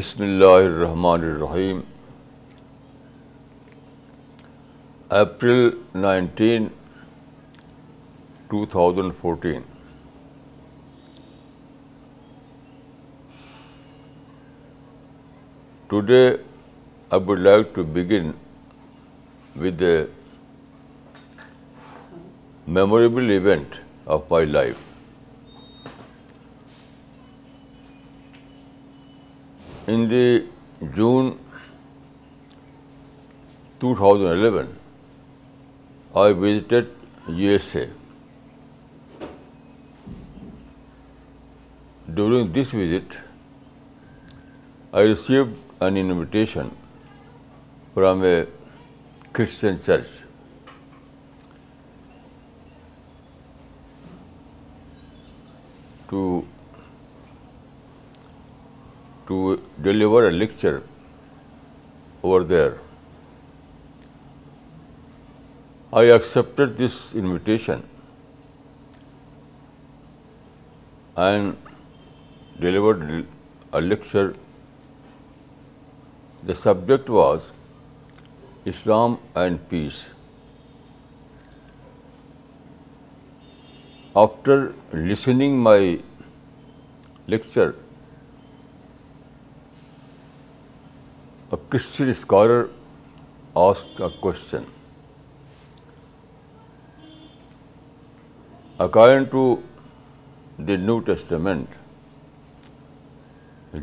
بسم اللہ الرحمن الرحیم April nineteen two thousand fourteen today I would like to begin with a memorable event of my life In the June 2011, I visited USA. During this visit, I received an invitation from a Christian church. To to deliver a lecture over there. I accepted this invitation and delivered a lecture. The subject was Islam and Peace. After listening my lecture, Christian scholar asked a question. According to the New Testament,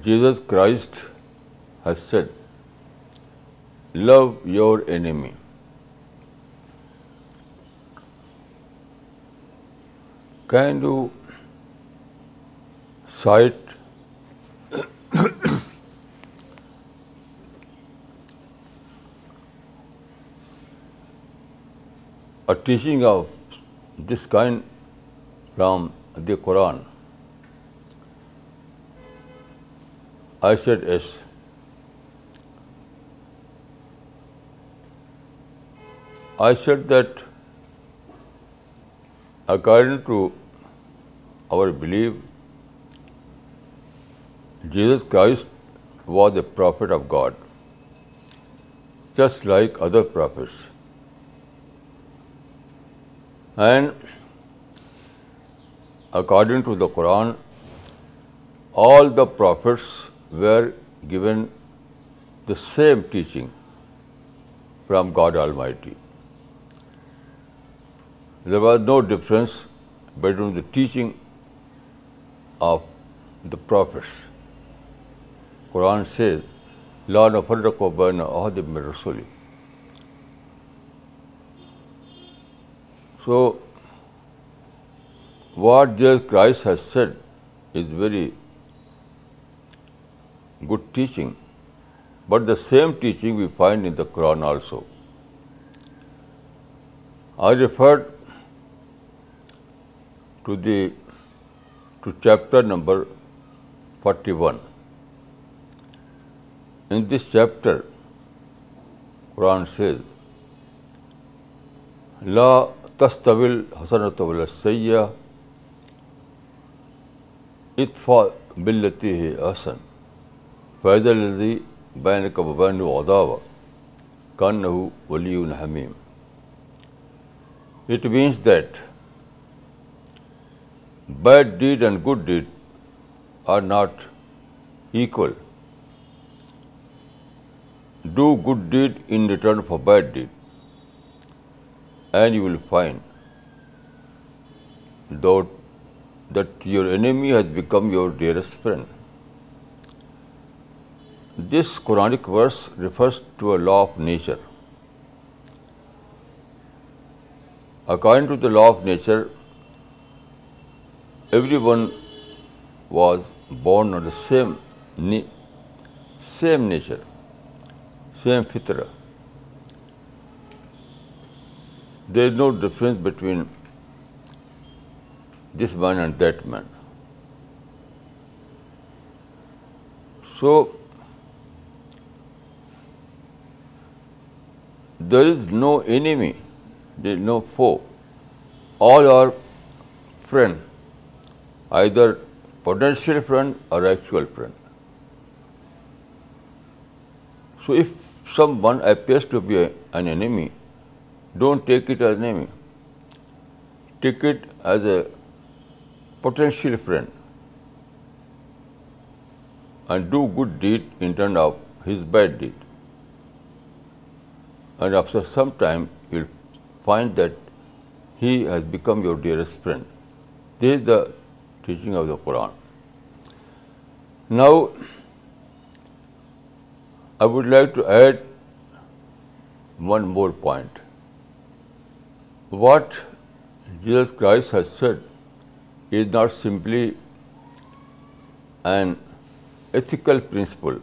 Jesus Christ has said, "Love your enemy." Can you cite a teaching of this kind from the Quran? I said yes. I said that according to our belief, Jesus Christ was a prophet of God, just like other prophets. And according to the Quran all the prophets were given the same teaching from God almighty there was no difference between the teaching of the prophets Quran لا نفر فرق و عہد میں رسولی So, what Jesus Christ has said is very good teaching, but the same teaching we find in the Quran also. I referred to chapter number 41. In this chapter, Quran says, La تص حسن حسن سیاح طب بلتی ہے حسن فیض الحمیم it means that bad deed and good deed are not equal do good deed in return for bad deed and you will find that your enemy has become your dearest friend. This Quranic verse refers to a law of nature. According to the law of nature, everyone was born on the same nature, same fitra. There is no difference between this man and that man. So, there is no enemy, there is no foe. All are friend, either potential friend or actual friend. So, if someone appears to be an enemy, don't take it as an enemy. Take it as a potential friend and do good deed in turn of his bad deed. And after some time, you will find that he has become your dearest friend. This is the teaching of the Quran. Now, I would like to add one more point. What Jesus Christ has said is not simply an ethical principle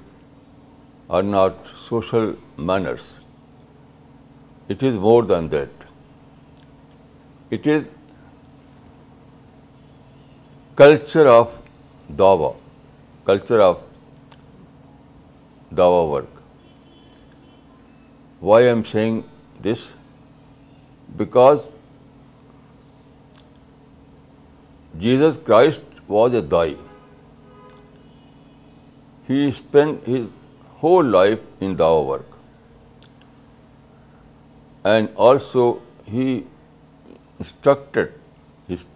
or not social manners. It is more than that. It is culture of Dawah, culture of Dawah work. Why I am saying this? because Jesus Christ was a dai. He spent his whole life in dawa work, and also he instructed his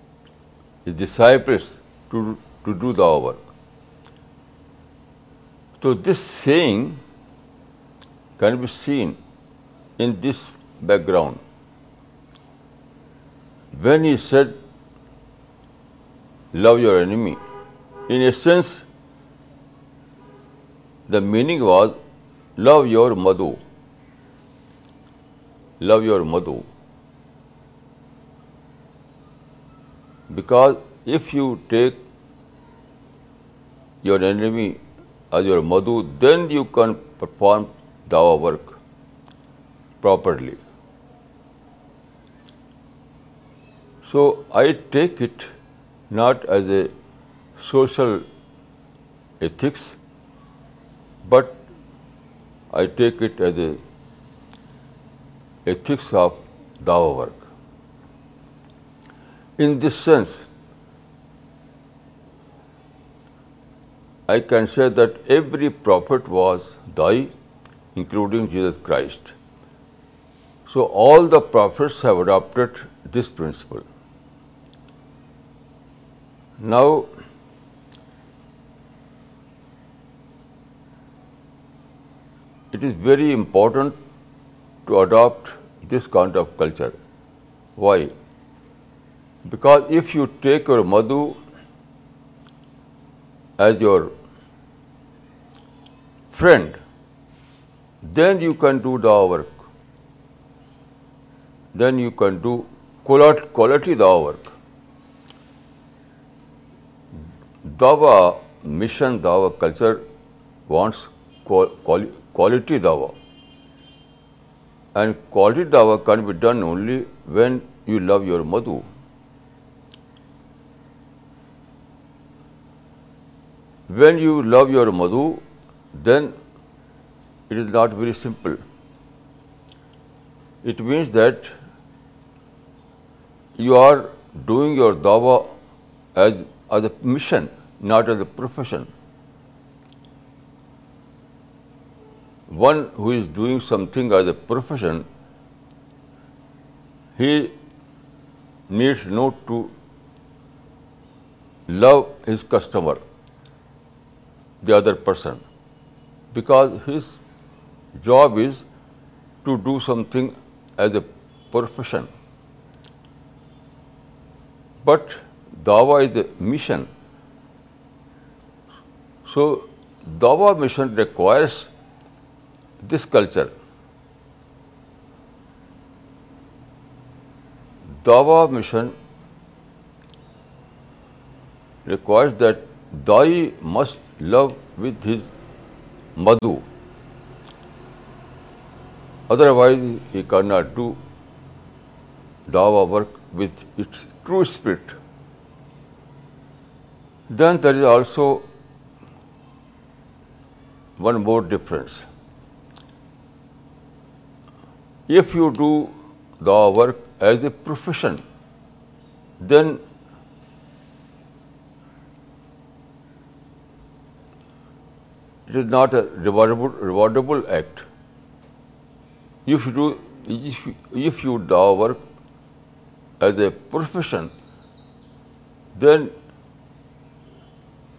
disciples to do dawa work. So this saying can be seen in this background. When you said love your enemy in a sense the meaning was love your مدو love your مدو because if you take your enemy as your مدو then you can perform the work properly So I take it not as a social ethics, but I take it as a ethics of Dawa work. In this sense, I can say that every prophet was Dai, including Jesus Christ. So all the prophets have adopted this principle. Now, it is very important to adopt this kind of culture. Why? Because if you take your madhu as your friend, then you can do the work. Then you can do quality the work. دعویٰ mission دعویٰ culture wants quality دعویٰ and quality دعویٰ can be done only when you love your Madhu when you love your Madhu then it is not very simple it means that you are doing your is is a mission not as a profession. One who is doing something as a profession, he needs not to love his customer, the other person, because his job is to do something as a profession. But dawah is a mission. So دعوا mission requires this culture دعوا mission requires that دائی must love with his مدو otherwise he can not do Dawa work with its true spirit then there is also one more difference. If you do the work as a profession, then it is not a rewardable act. If you do the work as a profession, then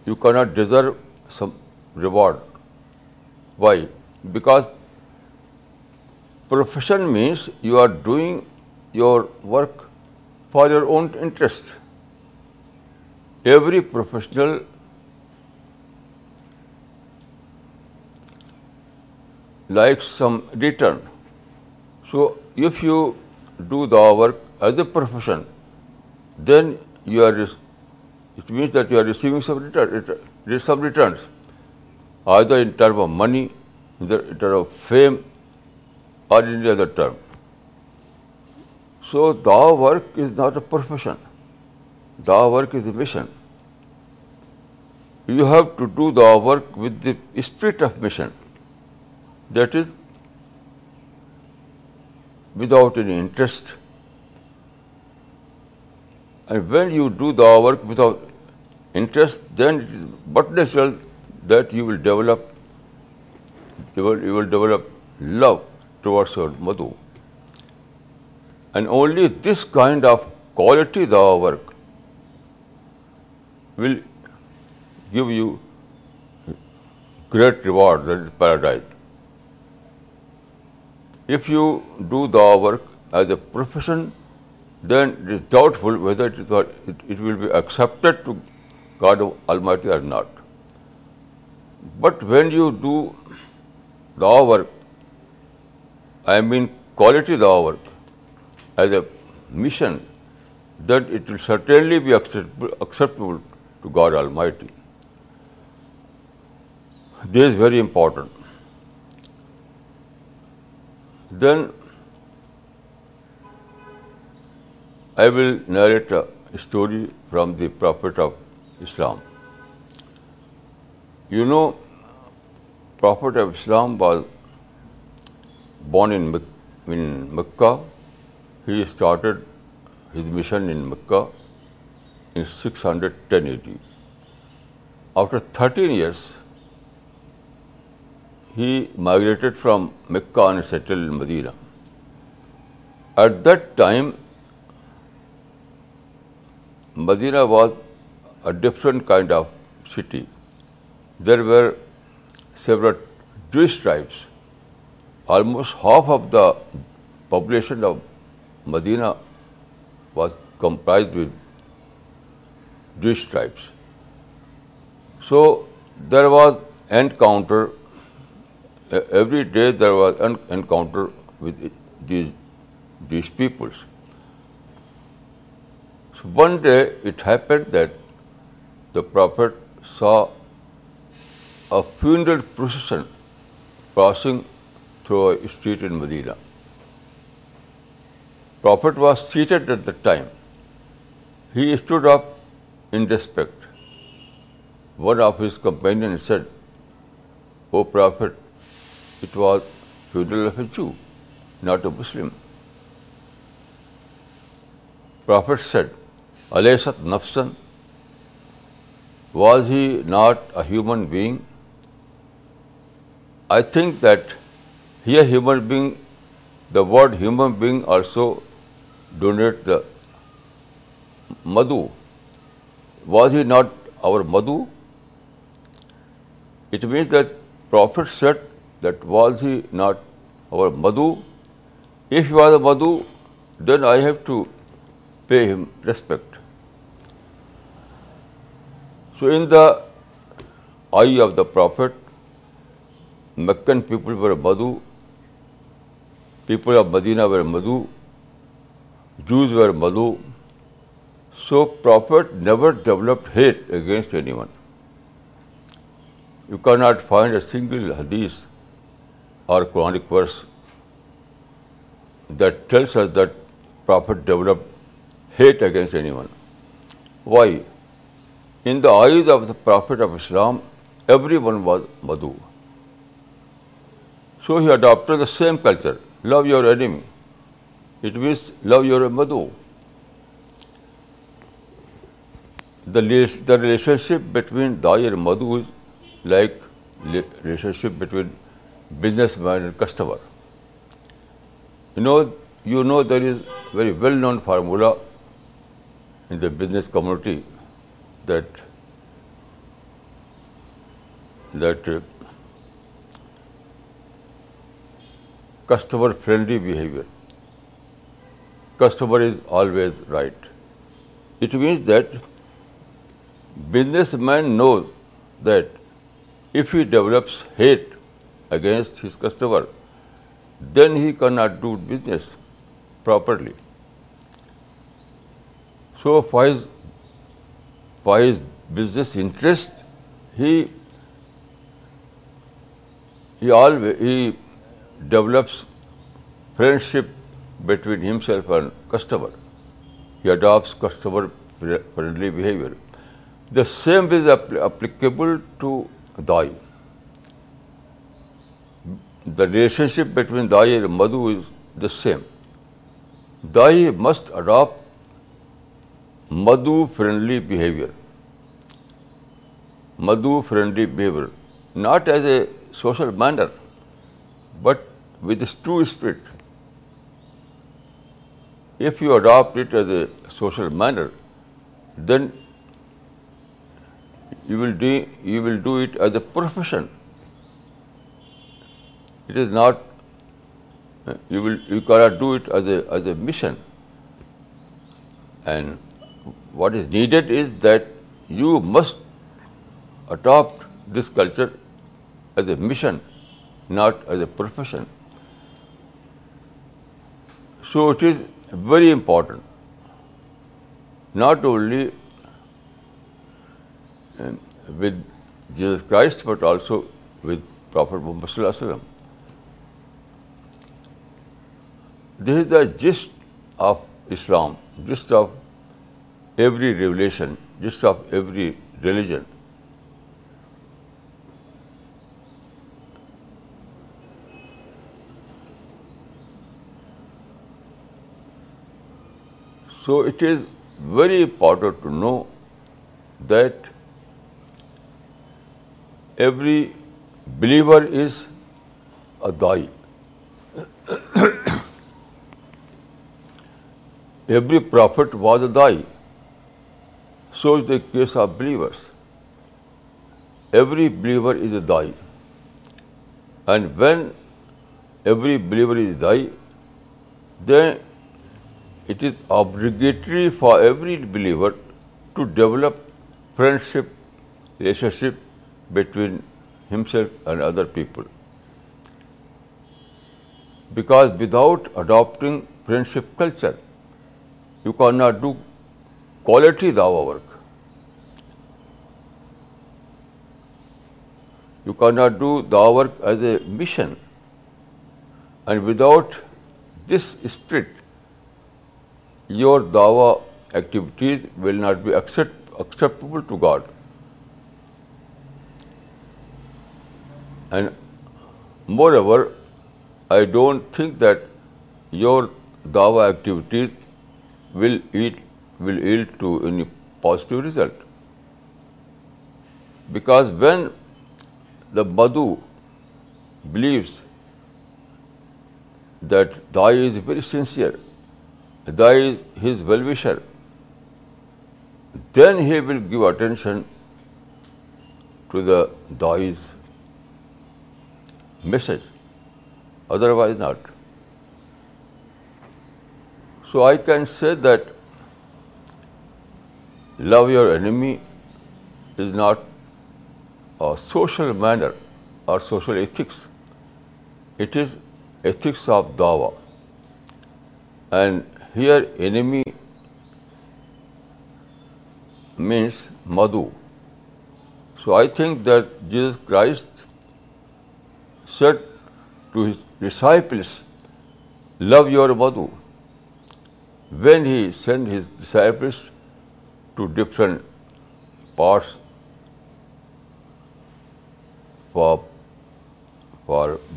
you cannot deserve some reward. Why? Because profession means you are doing your work for your own interest. Every professional likes some return. So, if you do the work as a profession, then you are, it means that you are receiving some returns either in terms of money, either in terms of fame, or in any other term. So, Dawah work is not a profession. Dawah work is a mission. You have to do Dawah work with the spirit of mission. That is, without any interest. And when you do Dawah work without interest, then it is but natural that you will develop love towards your Madhu. And only this kind of quality, the work, will give you great reward, that is paradise. If you do the work as a profession, then it is doubtful whether it will be accepted to God Almighty or not. But when you do Dawa work, I mean quality Dawa work as a mission, that it will certainly be acceptable to God Almighty. This is very important. Then I will narrate a story from the Prophet of Islam. You know, Prophet of Islam was born in Mecca. He started his mission in Mecca in 610 AD. After 13 years, he migrated from Mecca and settled in Medina. At that time, Medina was a different kind of city there were several Jewish tribes. Almost half of the population of Medina was comprised with Jewish tribes. So there was encounter, every day there was an encounter with these Jewish peoples. So one day it happened that the Prophet saw a funeral procession passing through a street in Medina prophet was seated at the time he stood up in respect one of his companion said oh prophet you not a Muslim prophet said ال نفسن was he not a human being I think that here human being the word human being also denote the مدو was he not our مدو it means that prophet said that was he not our مدو if you are the Madhu then I have to pay him respect so in the eye of the prophet Meccan people were Badu, people of Medina were Madu, Jews were Madu. So Prophet never developed hate against anyone. You cannot find a single hadith or Quranic verse that tells us that Prophet developed hate against anyone. Why? In the eyes of the Prophet of Islam, everyone was Madhu. So he adopted the same culture, love your enemy. It means love your madhu. The relationship between Dai and Madhu is like relationship between businessman and customer. You know there is very well-known formula in the business community that customer-friendly behavior. Customer is always right. It means that businessman knows that if he develops hate against his customer, then he cannot do business properly. So for his business interest, he develops friendship between himself and customer he adapts customer friendly behaviour the same is applicable to دائی the relationship between دائی and Madhu is the same دائی must adapt Madhu friendly behaviour Madhu friendly behaviour not as a social manner but with this true spirit, if you adopt it as a social manner, then you will do it as a profession. It is not uh, you cannot do it as a mission. And what is needed is that you must adopt this culture as a mission, not as a profession. So it is very important not only with Jesus Christ but also with prophet Muhammad صلی اللہ علیہ وسلم this is the just of Islam just of every revelation just of every religion So it is very important to know that every believer is a dai. Every prophet was a dai. So is the case of believers. Every believer is a dai. And when every believer is a dai, then it is obligatory for every believer to develop friendship, relationship between himself and other people. Because without adopting friendship culture, you cannot do quality dawa work. You cannot do dawa work as a mission. And without this spirit, your dawa activities will not be acceptable to God. And moreover, I don't think that your dawa activities will yield to any positive result. Because when the Madhu believes that Dai is very sincere, Buddha is his well-wisher, then he will give attention to the Dai's message, otherwise not. So I can say that love your enemy is not a social manner or social ethics. It is ethics of Dawa, and here enemy means Madhu. So I think that Jesus Christ said to his disciples, love your Madhu, when he sent his disciples to different parts for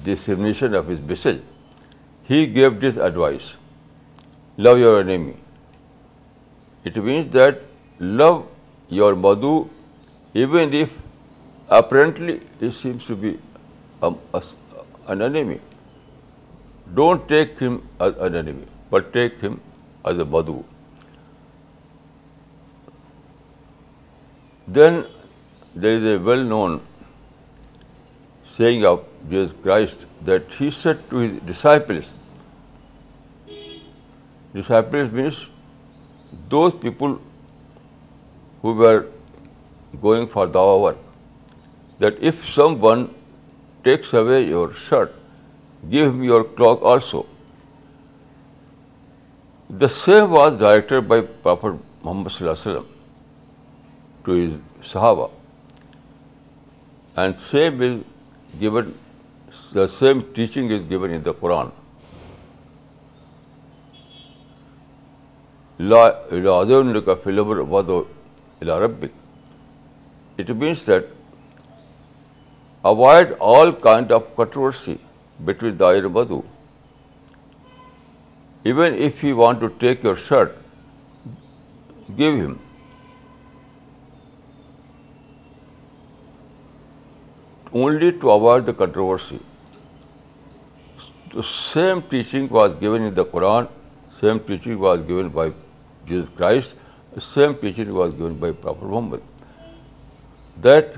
dissemination of his message. He gave this advice love your enemy. It means that love your madhu, even if apparently he seems to be an enemy. Don't take him as an enemy, but take him as a madhu. Then there is a well-known saying of Jesus Christ that he said to his disciples disciples means those people who going for the hour that if someone takes away your shirt give your cloak also the same was director by prophet Muhammad صلی اللہ علیہ وسلم to his صحابہ and same is given the same teaching is given in the Quran آدمر ودولہ رب it means that avoid all kind of controversy between the بدو even if you want to take your shirt give him only to avoid the controversy same teaching was given in the Quran same teaching was given by Jesus Christ, the same teaching was given by Prophet Muhammad, that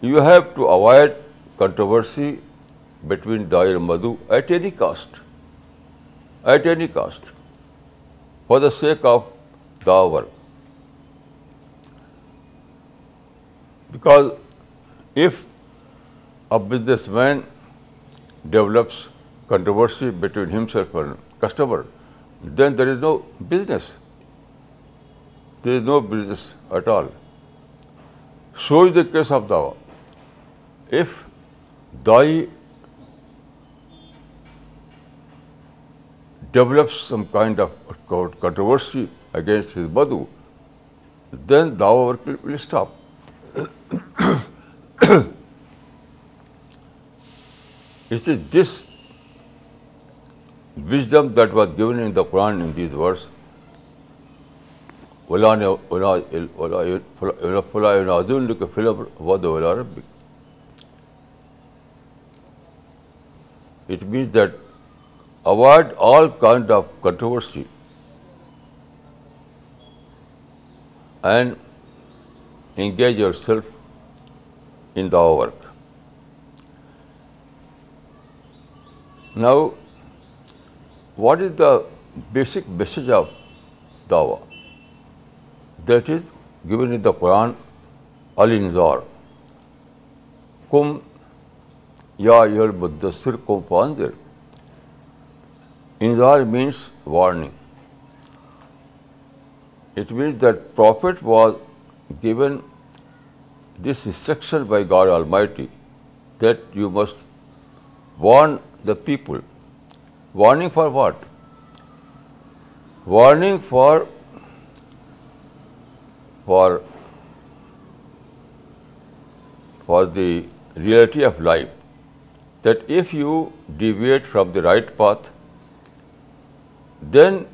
you have to avoid controversy between Dai and Madhu at any cost, for the sake of dawah. Because if a businessman develops controversy between himself and customer, then there is no business. There is no business at all. So is the case of Dawa. If Dai develops some kind of controversy against his Badhu, then Dawa work will stop. It is this wisdom that was given in the Quran in these words, it means that avoid all kind of controversy and engage yourself in the work. Now, what is the basic message of دعوا that is given the Quran کم یا مدثر کم فاندر Anzar means warning it means that prophet was given this instruction by God almighty that you must warn the people Warning for what? Warning for the reality of life, that if you deviate from the right path, then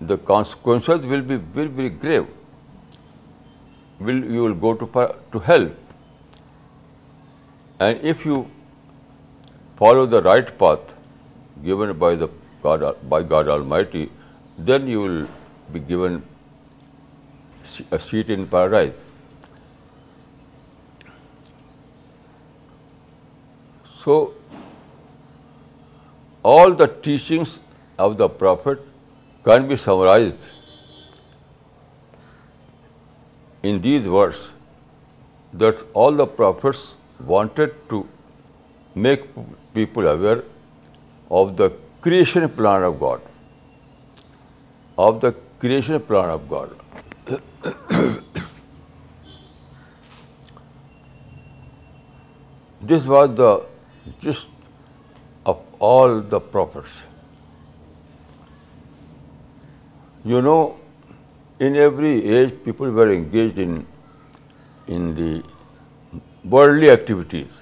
the consequences will be very, very grave. You will go to hell. And if you follow the right path, given by the God Almighty, then you will be given a seat in paradise. So, all the teachings of the Prophet can be summarized in these words, that all the prophets wanted to make people aware of the creation plan of God. Of the creation plan of God. This was the gist of all the prophets. You know, in every age, people were engaged in the worldly activities.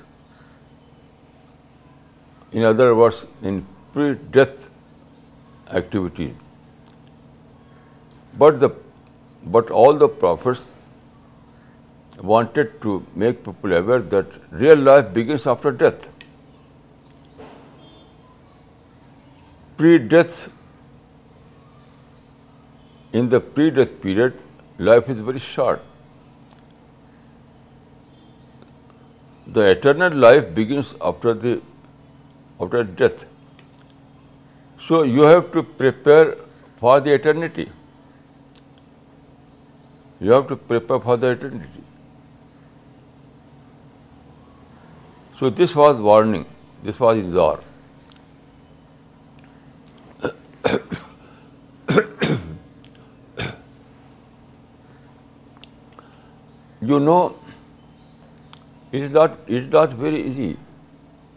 In other words, in pre-death activities. But all the prophets wanted to make people aware that real life begins after death. Pre-death, in the pre-death period, life is very short. The eternal life begins after the after death. So you have to prepare for the eternity. You have to prepare for the eternity. So this was warning. This was Inzar. You know, it is not very easy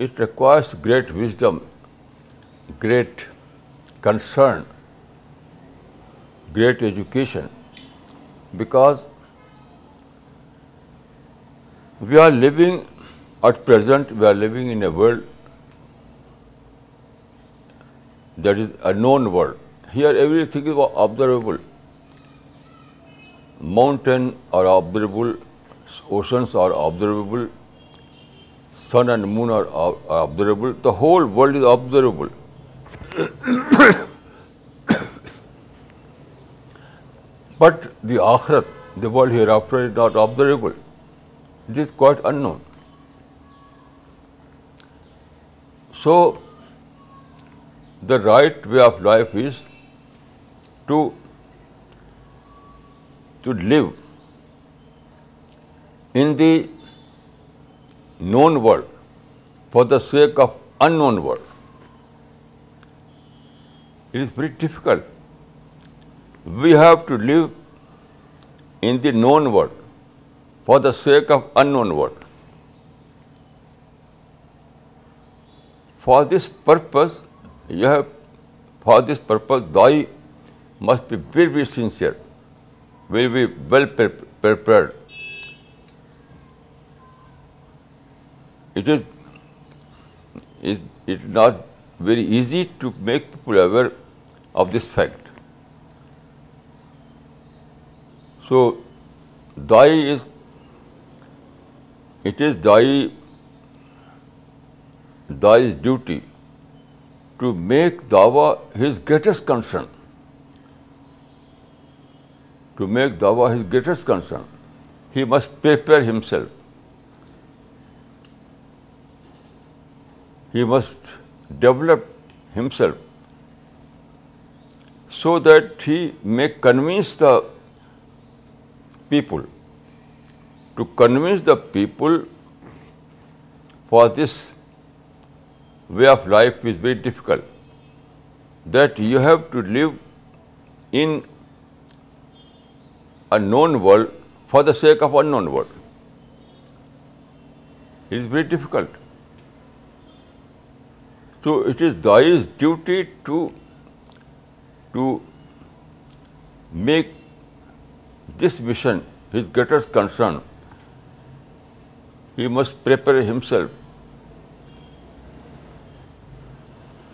it requires great wisdom, great concern, great education, because we are living at present, we are living in a world that is a known world. Here everything is observable. Mountains are observable, oceans are observable, sun and moon are observable, the whole world is observable. But the Akhirat, the world hereafter, is not observable. It is quite unknown. So, the right way of life is to live in the known world for the sake of unknown world. It is very difficult. We have to live in the known world for the sake of unknown world. For this purpose, thou must be very, very sincere, will be well prepared It is not very easy to make people aware of this fact. So it is Dai's duty to make Dawah his greatest concern, He must prepare himself. He must develop himself so that he may convince the people. To convince the people for this way of life is very difficult, that you have to live in a known world for the sake of unknown world. It is very difficult. So, it is Dai's duty to make this mission his greatest concern. He must prepare himself.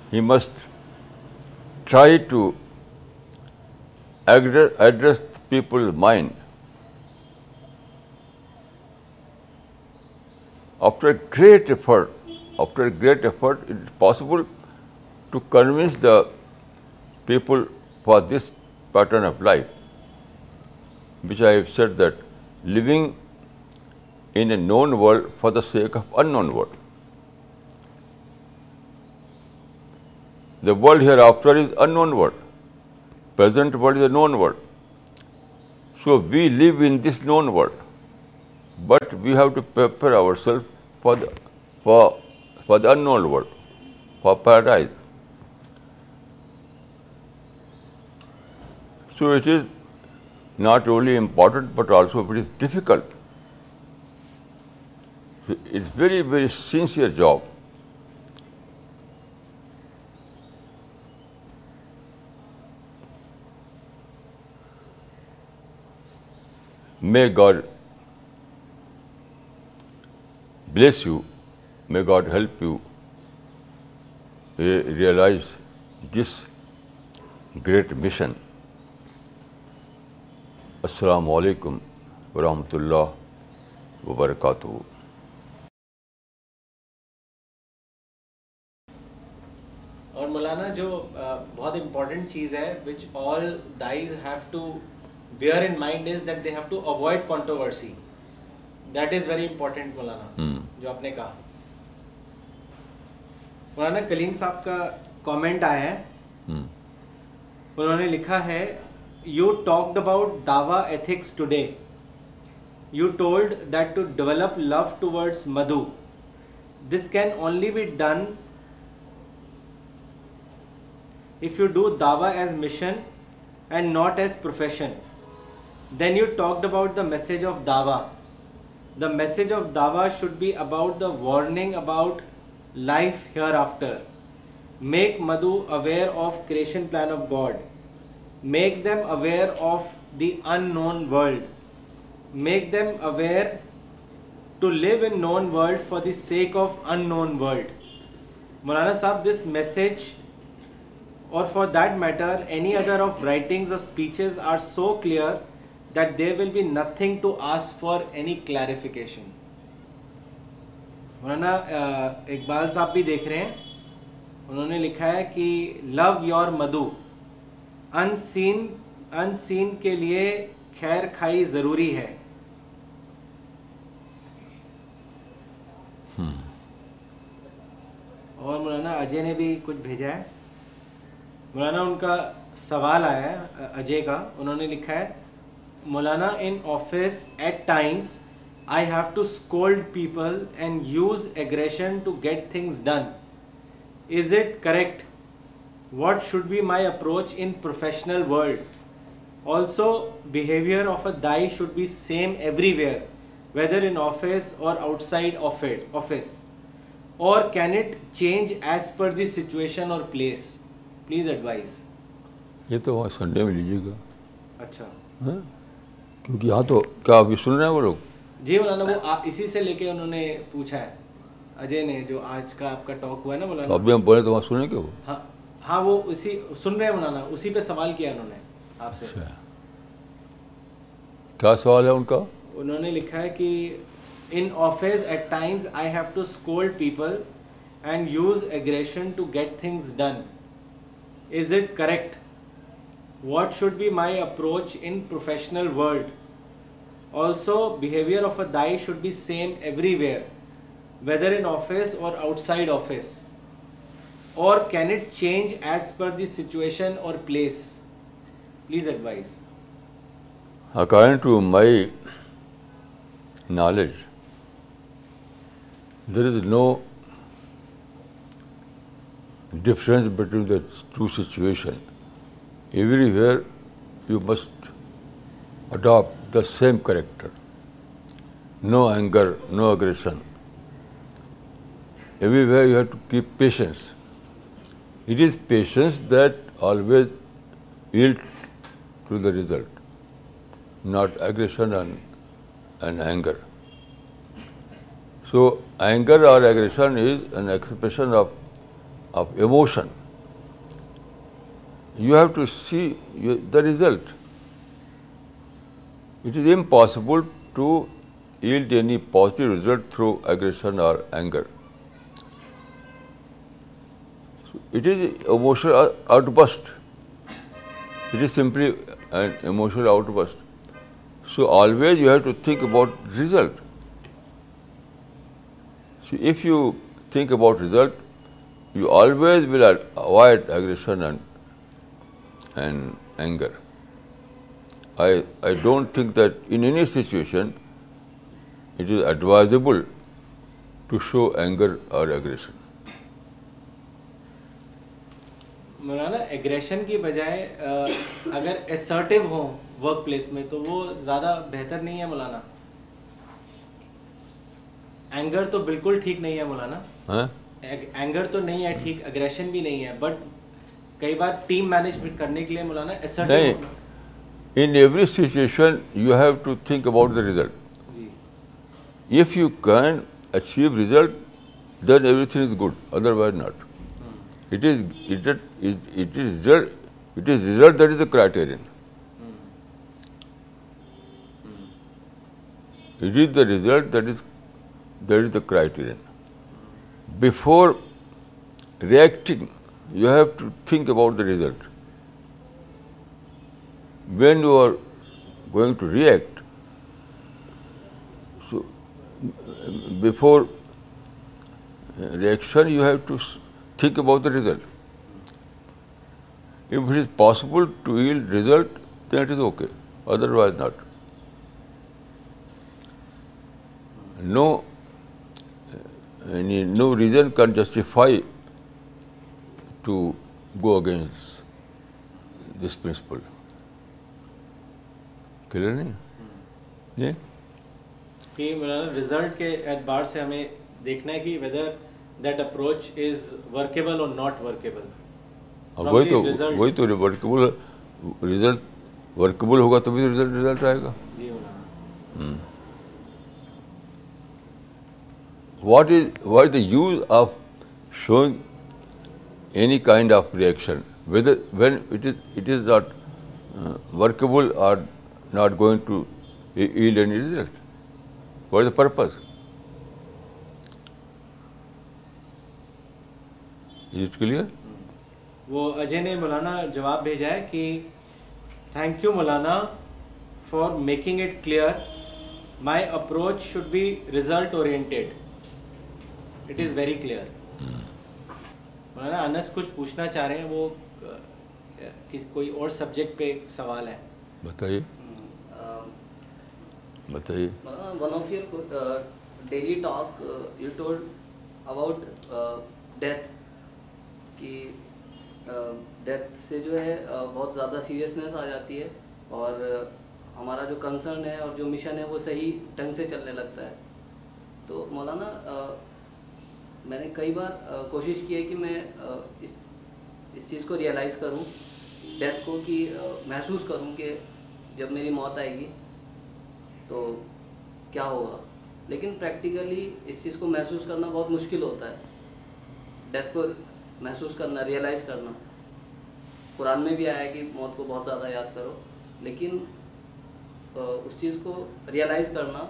He must try to address people's mind. After great effort, after a great effort, it is possible to convince the people for this pattern of life, which I have said that living in a known world for the sake of unknown world. The world hereafter is unknown world. Present world is a known world. So we live in this known world, but we have to prepare ourselves for for the unknown world, for paradise. So it is not only important, but also it is difficult. So it's very, very sincere job. May God bless you may God help you realize this great mission السلام علیکم ورحمۃ اللہ وبرکاتہ اور مولانا جو بہت important چیز ہے which all dies have to bear in mind is that they have to avoid controversy that is very important Maulana جو آپ نے کہا مولانا کلیم صاحب کا کامنٹ آیا ہے انہوں نے لکھا ہے you talked about Dawa ethics today you told that to develop love towards Madhu this can only be done if you do Dawa as mission and not as profession then you talked about the message of Dawa the message of Dawa should be about the warning about life hereafter. Make Madhu aware of creation plan of God. Make them aware of the unknown world. Make them aware to live in known world for the sake of unknown world. Maulana Sahib, this message, or for that matter any other of writings or speeches, are so clear that there will be nothing to ask for any clarification. مولانا اقبال صاحب بھی دیکھ رہے ہیں انہوں نے لکھا ہے کہ لو یور مدو ان سین ان سین کے لیے خیر کھائی ضروری ہے اور مولانا اجے نے بھی کچھ بھیجا ہے مولانا ان کا سوال آیا ہے اجے کا انہوں نے لکھا ہے Maulana in office at times I have to school people and use aggression to get things done is it correct what should be my approach in professional world also behaviour of a دائی should be same everywhere whether in office or outside office or can it change as per this situation or place please advise یہ تو Sunday میں لیجیے گا اچھا ہاں؟ تو کیا ابھی سن رہے ہیں وہ لوگ جی مولانا وہ اسی سے لے کے انہوں نے پوچھا ہے اجے نے جو آج کا آپ کا ٹاک ہوا ہے نا مولانا ابھی ہم بولے تو سنیں وہ ہاں،, ہاں وہ اسی سن رہے ہیں مولانا اسی پہ سوال کیا انہوں نے آپ سے اچھا۔ کیا سوال ہے ان کا انہوں نے لکھا ہے کہ in offices at times I have to scold people and use to get things done is it correct what should be my approach in professional world Also, behavior of a Dai should be same everywhere, whether in office or outside office. Or can it change as per the situation or place? Please advise. According to my knowledge, there is no difference between the two situations. Everywhere you must adopt the same character. No anger, no aggression. Everywhere you have to keep patience. It is patience that always yields to the result, not aggression and anger. So anger or aggression is an expression of emotion. You have to see the result. It is impossible to yield any positive result through aggression or anger. It is emotional outburst. It is simply an emotional outburst. So always you have to think about result. So if you think about result, you always will avoid aggression and anger. I I don't think that in any situation it is advisable to show anger اور aggression مولانا aggression کی بجائے اگر assertive ہوں work place میں تو وہ زیادہ بہتر نہیں ہے مولانا اینگر تو بالکل ٹھیک نہیں ہے مولانا اینگر ہاں؟ تو نہیں ہے ٹھیک اگریشن بھی نہیں ہے بٹ کئی بار ٹیم مینجمنٹ کرنے کے لیے مولانا In every situation, you have to think about the result. If you can achieve result, then everything is good. Otherwise, not. It is result that is the criterion. It is the result that is the criterion. Before reacting, you have to think about the result when you are going to react, so before uh, reaction you have to think about the result. If it is possible to yield result, then it is okay, otherwise not. Uh, no reason can justify to go against this principle. Clear نہیں جی مولانا result کے اعتبار سے ہمیں دیکھنا ہے کہ whether that approach is workable اور ناٹ ورکیبل وہی تو وہی تو ورکیبل ریزلٹ ورکیبل ہوگا تبھی تو ریزلٹ ریزلٹ آئے گا what is what the use of showing any kind of reaction whether when it is it is not workable or not going to all end result what is the purpose is clear وہ اجے نے مولانا جواب بھیجا ہے کہ thank you Maulana for making it clear my approach should be result oriented it is very clear Maulana انس کچھ پوچھنا چاہ رہے ہیں وہ کس کوئی اور سبجیکٹ پہ سوال ہے بتائیے بتائیے one of your daily talk you told about death کہ ڈیتھ سے جو ہے uh, بہت زیادہ سیریسنیس آ جاتی ہے اور uh, ہمارا جو کنسرن ہے اور جو مشن ہے وہ صحیح ڈھنگ سے چلنے لگتا ہے تو مولانا uh, میں نے کئی بار کوشش کی ہے کہ میں اس اس چیز کو ریئلائز کروں ڈیتھ کو کہ محسوس کروں کہ جب میری موت آئے گی تو کیا ہوگا لیکن پریکٹیکلی اس چیز کو محسوس کرنا بہت مشکل ہوتا ہے ڈیتھ کو محسوس کرنا ریئلائز کرنا قرآن میں بھی آیا کہ موت کو بہت زیادہ یاد کرو لیکن اس چیز کو ریئلائز کرنا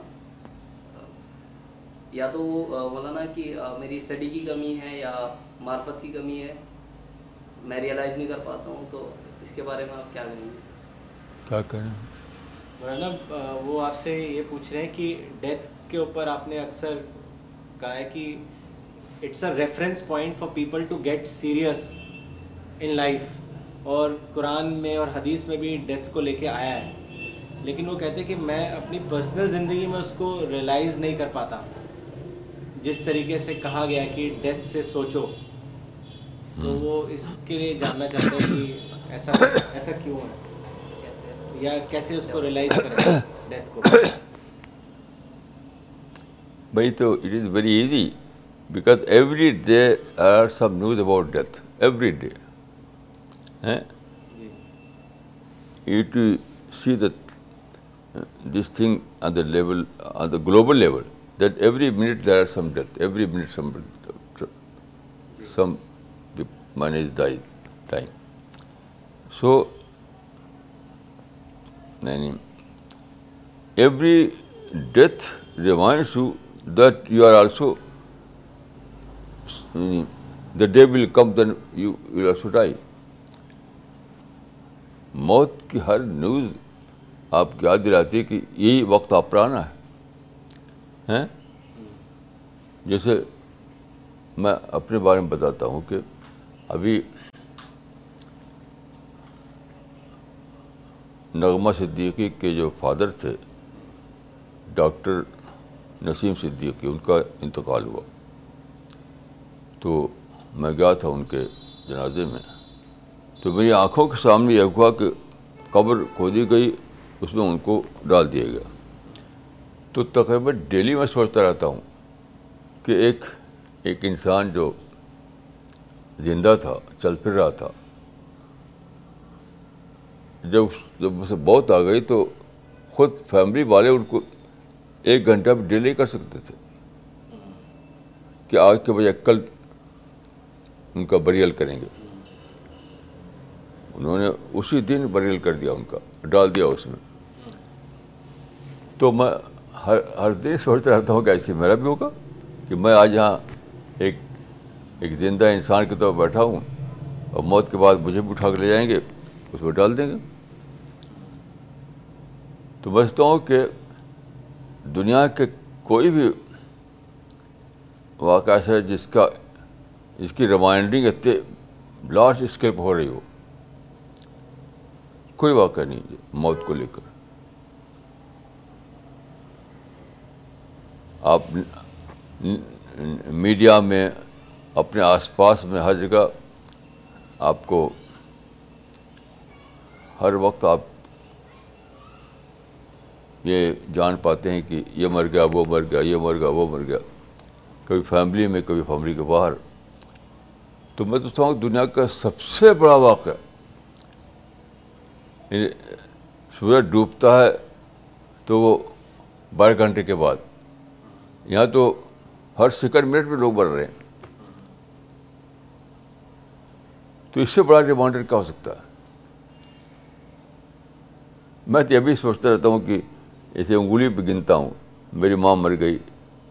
یا تو وہ بولا نا کہ میری اسٹڈی کی کمی ہے یا معرفت کی کمی ہے میں ریئلائز نہیں کر پاتا ہوں تو اس کے بارے میں آپ کیا کریں گے کیا کریں مولانا وہ آپ سے یہ پوچھ رہے ہیں کہ ڈیتھ کے اوپر آپ نے اکثر کہا ہے کہ it's a reference point for people to get serious in life اور قرآن میں اور حدیث میں بھی ڈیتھ کو لے کے آیا ہے لیکن وہ کہتے ہیں کہ میں اپنی پرسنل زندگی میں اس کو ریلائز نہیں کر پاتا جس طریقے سے کہا گیا کہ ڈیتھ سے سوچو تو وہ اس کے لیے جاننا چاہتے ہیں کہ ایسا ایسا کیوں ہے या कैसे उसको realize करें death को? भाई तो it is very easy because every day are some news about death every day. If you see that uh, this thing on the level, on the global level, that every minute there are some death, every minute some man is dying. So یعنی every death reminds you that you are also the day will come then you will also die موت کی ہر news آپ یاد دلاتی ہے کہ یہی وقت آپ پر آنا ہے جیسے میں اپنے بارے میں بتاتا ہوں کہ ابھی نغمہ صدیقی کے جو فادر تھے ڈاکٹر نسیم صدیقی ان کا انتقال ہوا تو میں گیا تھا ان کے جنازے میں تو میری آنکھوں کے سامنے یہ ہوا کہ قبر کھودی گئی اس میں ان کو ڈال دیا گیا تو تقریباً ڈیلی میں سوچتا رہتا ہوں کہ ایک ایک انسان جو زندہ تھا چل پھر رہا تھا جب جب اسے بہت آ گئی تو خود فیملی والے ان کو ایک گھنٹہ بھی ڈیلے کر سکتے تھے کہ آج کے بجائے کل ان کا بریل کریں گے انہوں نے اسی دن بریل کر دیا ان کا ڈال دیا اس میں تو میں ہر ہر دن سوچتا رہتا ہوں کہ ایسے میرا بھی ہوگا کہ میں آج یہاں ایک ایک زندہ انسان کے طور پر بیٹھا ہوں اور موت کے بعد مجھے بھی اٹھا کے لے جائیں گے اس میں ڈال دیں گے تو بچتا ہوں کہ دنیا کے کوئی بھی واقعہ ایسا ہے جس کا جس کی ریمائنڈنگ اتنے لارج پہ ہو رہی ہو کوئی واقعہ نہیں موت کو لے کر آپ میڈیا میں اپنے آس پاس میں ہر جگہ آپ کو ہر وقت آپ یہ جان پاتے ہیں کہ یہ مر گیا وہ مر گیا یہ مر گیا وہ مر گیا کبھی فیملی میں کبھی فیملی کے باہر تو میں تو ہوں دنیا کا سب سے بڑا واقعہ یعنی سورج ڈوبتا ہے تو وہ بارہ گھنٹے کے بعد یہاں تو ہر سیکنڈ منٹ میں لوگ مر رہے ہیں تو اس سے بڑا ریمانڈر کیا ہو سکتا ہے میں تو یہ بھی سوچتا رہتا ہوں کہ اسے انگلی پہ گنتا ہوں میری ماں مر گئی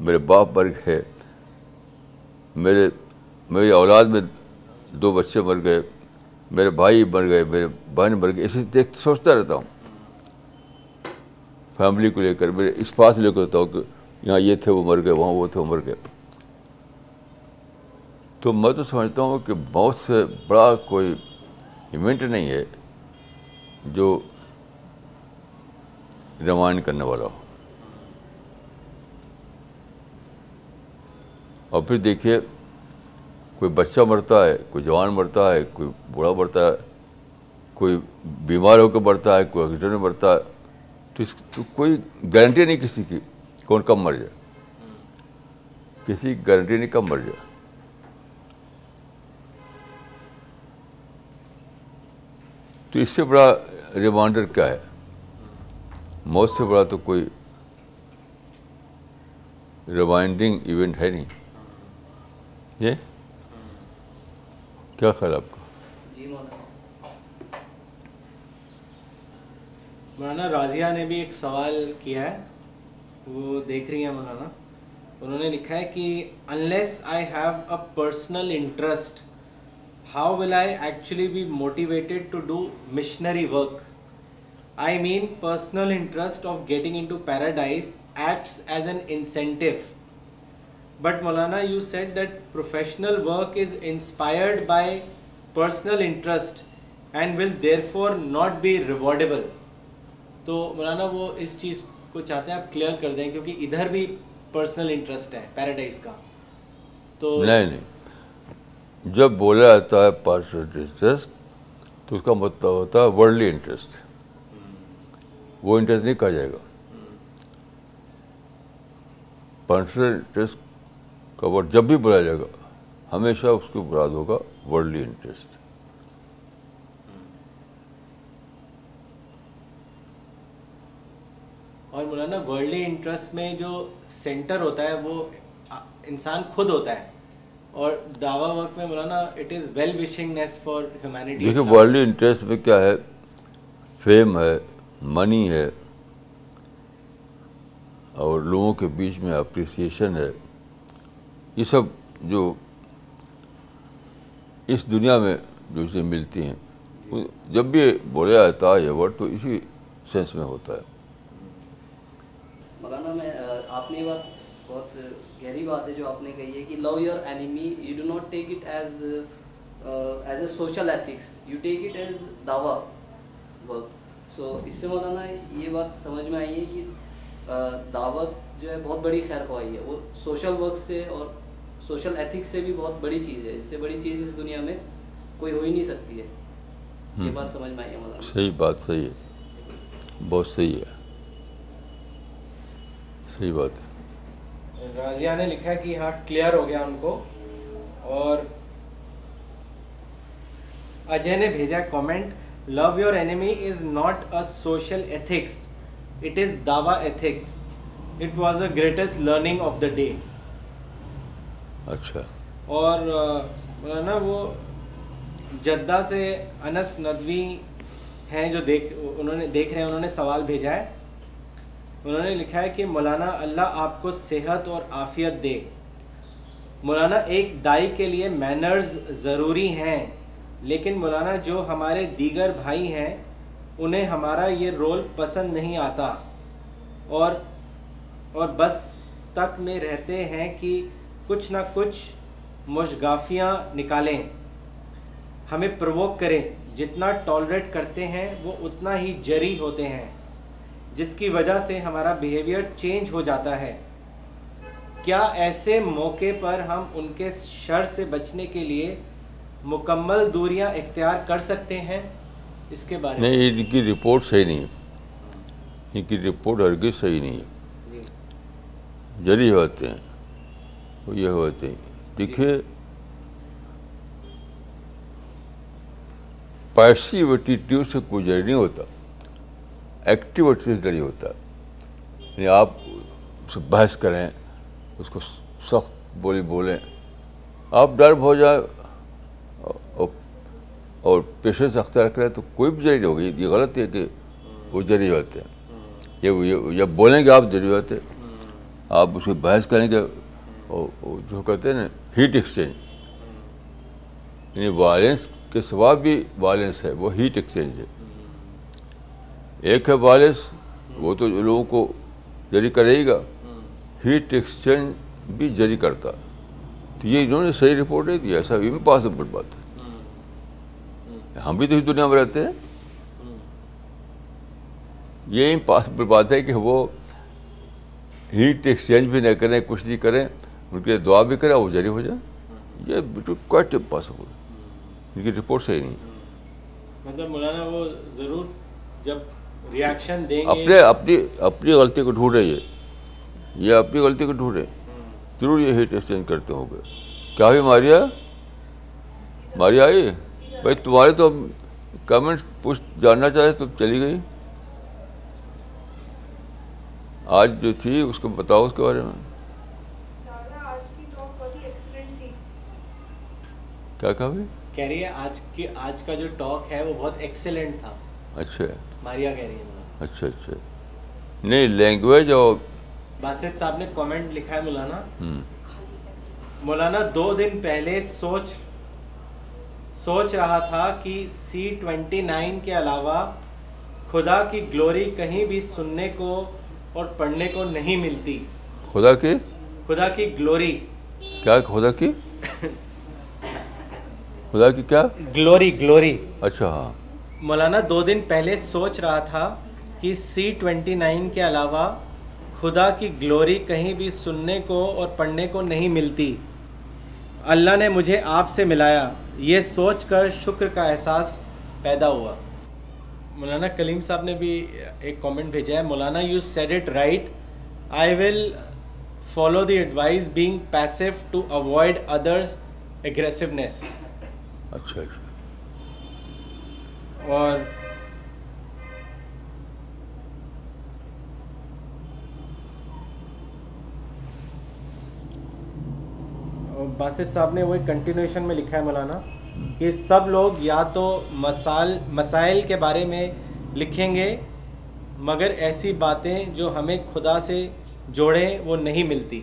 میرے باپ مر گئے میرے میری اولاد میں دو بچے مر گئے میرے بھائی مر گئے میرے بہن مر گئے اسے دیکھ سوچتا رہتا ہوں فیملی کو لے کر میرے اس پاس لے کر رہتا ہوں کہ یہاں یہ تھے وہ مر گئے وہاں وہ تھے وہ مر گئے تو میں تو سمجھتا ہوں کہ بہت سے بڑا کوئی ایونٹ نہیں ہے جو ریمائنڈ کرنے والا ہو اور پھر دیکھیے کوئی بچہ مرتا ہے کوئی جوان مرتا ہے کوئی بوڑھا مرتا ہے کوئی بیمار ہو کے مرتا ہے کوئی ایکسیڈنٹ مرتا ہے تو اس تو کوئی گارنٹی نہیں کسی کی کون کم مر جائے کسی کی گارنٹی نہیں کم مر جائے تو اس سے بڑا ریمائنڈر کیا ہے موت سے بڑا تو کوئی ریمائنڈنگ ایونٹ ہے نہیں جی؟ کیا خیال آپ کا جی مولانا راضیہ نے بھی ایک سوال کیا ہے وہ دیکھ رہی ہیں مولانا انہوں نے لکھا ہے کہ unless I have a personal interest how will I actually be motivated to do missionary work I mean personal interest of getting into paradise as an incentive but Maulana you said that professional work is inspired by personal interest and will therefore not be rewardable تو مولانا وہ اس چیز کو چاہتے ہیں آپ clear کر دیں کیونکہ ادھر بھی پرسنل انٹرسٹ ہے پیراڈائز کا تو نہیں نہیں جب بولا جاتا ہے تو اس کا مطلب ہوتا ہے ورلڈرسٹ وہ انٹرسٹ نہیں کہا جائے گا پرسنل انٹرسٹ کا ورڈ جب بھی بلایا جائے گا ہمیشہ اس کو براد ہوگا ورلڈلی انٹرسٹ اور مولانا ورلڈلی انٹرسٹ میں جو سینٹر ہوتا ہے وہ انسان خود ہوتا ہے اور دعوی وقت میں Maulana it is well wishing for humanity دیکھیے ورلڈلی انٹرسٹ میں کیا ہے فیم ہے منی ہے اور لوگوں کے بیچ میں اپریسیشن ہے یہ سب جو اس دنیا میں جو اسے ملتی ہیں جب بھی بولے جاتا ہے یہ ورڈ تو اسی سینس میں ہوتا ہے مولانا میں آپ نے بات بہت گہری بات ہے جو آپ نے کہی ہے کہ love your enemy you do not take it as as a social ethics you take it as Dawa work so اس سے مولانا یہ بات سمجھ میں آئی ہے کہ دعوت جو ہے بہت بڑی خیر خواہی ہے وہ سوشل ورک سے اور سوشل ایتھکس سے بھی بہت بڑی چیز ہے اس سے بڑی چیز اس دنیا میں کوئی ہو ہی نہیں سکتی ہے یہ بات سمجھ میں آئی ہے مولانا صحیح بات صحیح ہے بہت صحیح ہے صحیح بات ہے رازیہ نے لکھا کہ ہاں کلیئر ہو گیا ان کو اور اجے نے بھیجا comment love your enemy is not a social ethics it is Dawa ethics it was the greatest learning of the day اچھا اور مولانا وہ جدہ سے انس ندوی ہیں جو دیکھ انہوں نے دیکھ رہے ہیں انہوں نے سوال بھیجا ہے انہوں نے لکھا ہے کہ مولانا اللہ آپ کو صحت اور آفیت دے مولانا ایک دائی کے لیے مینرز ضروری ہیں لیکن مولانا جو ہمارے دیگر بھائی ہیں انہیں ہمارا یہ رول پسند نہیں آتا اور اور بس تک میں رہتے ہیں کہ کچھ نہ کچھ مشغافیاں نکالیں ہمیں پرووک کریں جتنا ٹالریٹ کرتے ہیں وہ اتنا ہی جری ہوتے ہیں جس کی وجہ سے ہمارا بیہیویئر چینج ہو جاتا ہے کیا ایسے موقع پر ہم ان کے شر سے بچنے کے لیے مکمل دوریاں اختیار کر سکتے ہیں اس کے بارے میں نہیں ان کی رپورٹ صحیح نہیں ہے ان کی رپورٹ ہرگی صحیح نہیں ہے جی۔ جری ہوتے ہیں وہ یہ ہوتے ہیں دیکھیے ایٹیٹیوڈ سے کوئی جری نہیں ہوتا ایٹیٹیوڈ سے ڈری ہوتا یعنی آپ اسے بحث کریں اس کو سخت بولی بولیں آپ ڈر ہو جائے اور پیشنس اختیار کرے تو کوئی بھی ذریعہ ہوگی یہ غلط ہے کہ وہ ذریعہ ہوتے ہیں یہ بولیں گے آپ ذریعہ ہوتے آپ اس کی بحث کریں گے اور جو کہتے ہیں نا ہیٹ ایکسچینج یعنی وائلنس کے سوا بھی وائلنس ہے وہ ہیٹ ایکسچینج ہے ایک ہے وائلنس وہ تو لوگوں کو جری کرے گا ہیٹ ایکسچینج بھی جری کرتا تو یہ انہوں نے صحیح رپورٹ نہیں دیا ایسا بھی بات ہے ہم بھی تو اس دنیا میں رہتے ہیں یہ امپاسبل بات ہے کہ وہ ہیٹ ایکسچینج بھی نہ کریں کچھ نہیں کریں ان کے لیے دعا بھی کریں وہ جاری ہو جائیں یہ بالکل کوائٹ امپاسبل ان کی رپورٹ صحیح نہیں مطلب مولانا وہ ضرور جب اپنے اپنی اپنی غلطی کو ڈھونڈ یہ یہ اپنی غلطی کو ڈھونڈے ضرور یہ ہیٹ ایکسچینج کرتے ہوں گے کیا ماریا ماریا آئی بھائی تمہارے تو کمنٹ پوچھ جاننا چاہے تو چلی گئی آج جو تھی اس کو بتاؤ اس کے بارے میں کیا کہا بھائی کہہ رہی ہے آج کی آج کا جو ٹاک ہے وہ بہت ایکسیلنٹ تھا اچھا ماریا کہہ رہی ہے اچھا اچھا نہیں لینگویج اور باسط صاحب نے کامنٹ لکھا ہے مولانا مولانا دو دن پہلے سوچ سوچ رہا تھا کہ سی ٹوینٹی نائن کے علاوہ خدا کی گلوری کہیں بھی سننے کو اور پڑھنے کو نہیں ملتی خدا کی خدا کی گلوری کیا خدا کی خدا کی کیا گلوری گلوری اچھا ہاں۔ مولانا دو دن پہلے سوچ رہا تھا کہ سی ٹوینٹی نائن کے علاوہ خدا کی گلوری کہیں بھی سننے کو اور پڑھنے کو نہیں ملتی اللہ نے مجھے آپ سے ملایا یہ سوچ کر شکر کا احساس پیدا ہوا مولانا کلیم صاحب نے بھی ایک کومنٹ بھیجا ہے Maulana you said it right I will follow the advice being passive to avoid others aggressiveness اچھا اور صاحب نے وہ ایک کنٹینویشن میں لکھا ہے مولانا کہ سب لوگ یا تو مسائل کے بارے میں لکھیں گے مگر ایسی باتیں جو ہمیں خدا سے جوڑیں وہ نہیں ملتی